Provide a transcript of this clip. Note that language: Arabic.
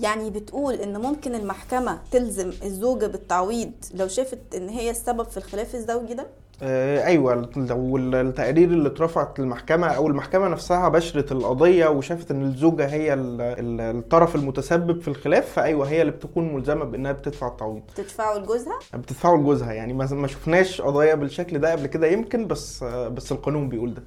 يعني بتقول إن ممكن المحكمة تلزم الزوجة بالتعويض لو شافت إن هي السبب في الخلاف الزوجي ده؟ آه، أيوه لو التقارير اللي اترفعت للمحكمة أو المحكمة نفسها بشرت القضية وشافت إن الزوجة هي الطرف المتسبب في الخلاف فأيوة هي اللي بتكون ملزمة بإنها بتدفع التعويض. بتدفعه لجوزها؟ بتدفعه لجوزها يعني ما شفناش قضايا بالشكل ده قبل كده يمكن بس آه، بس القانون بيقول ده.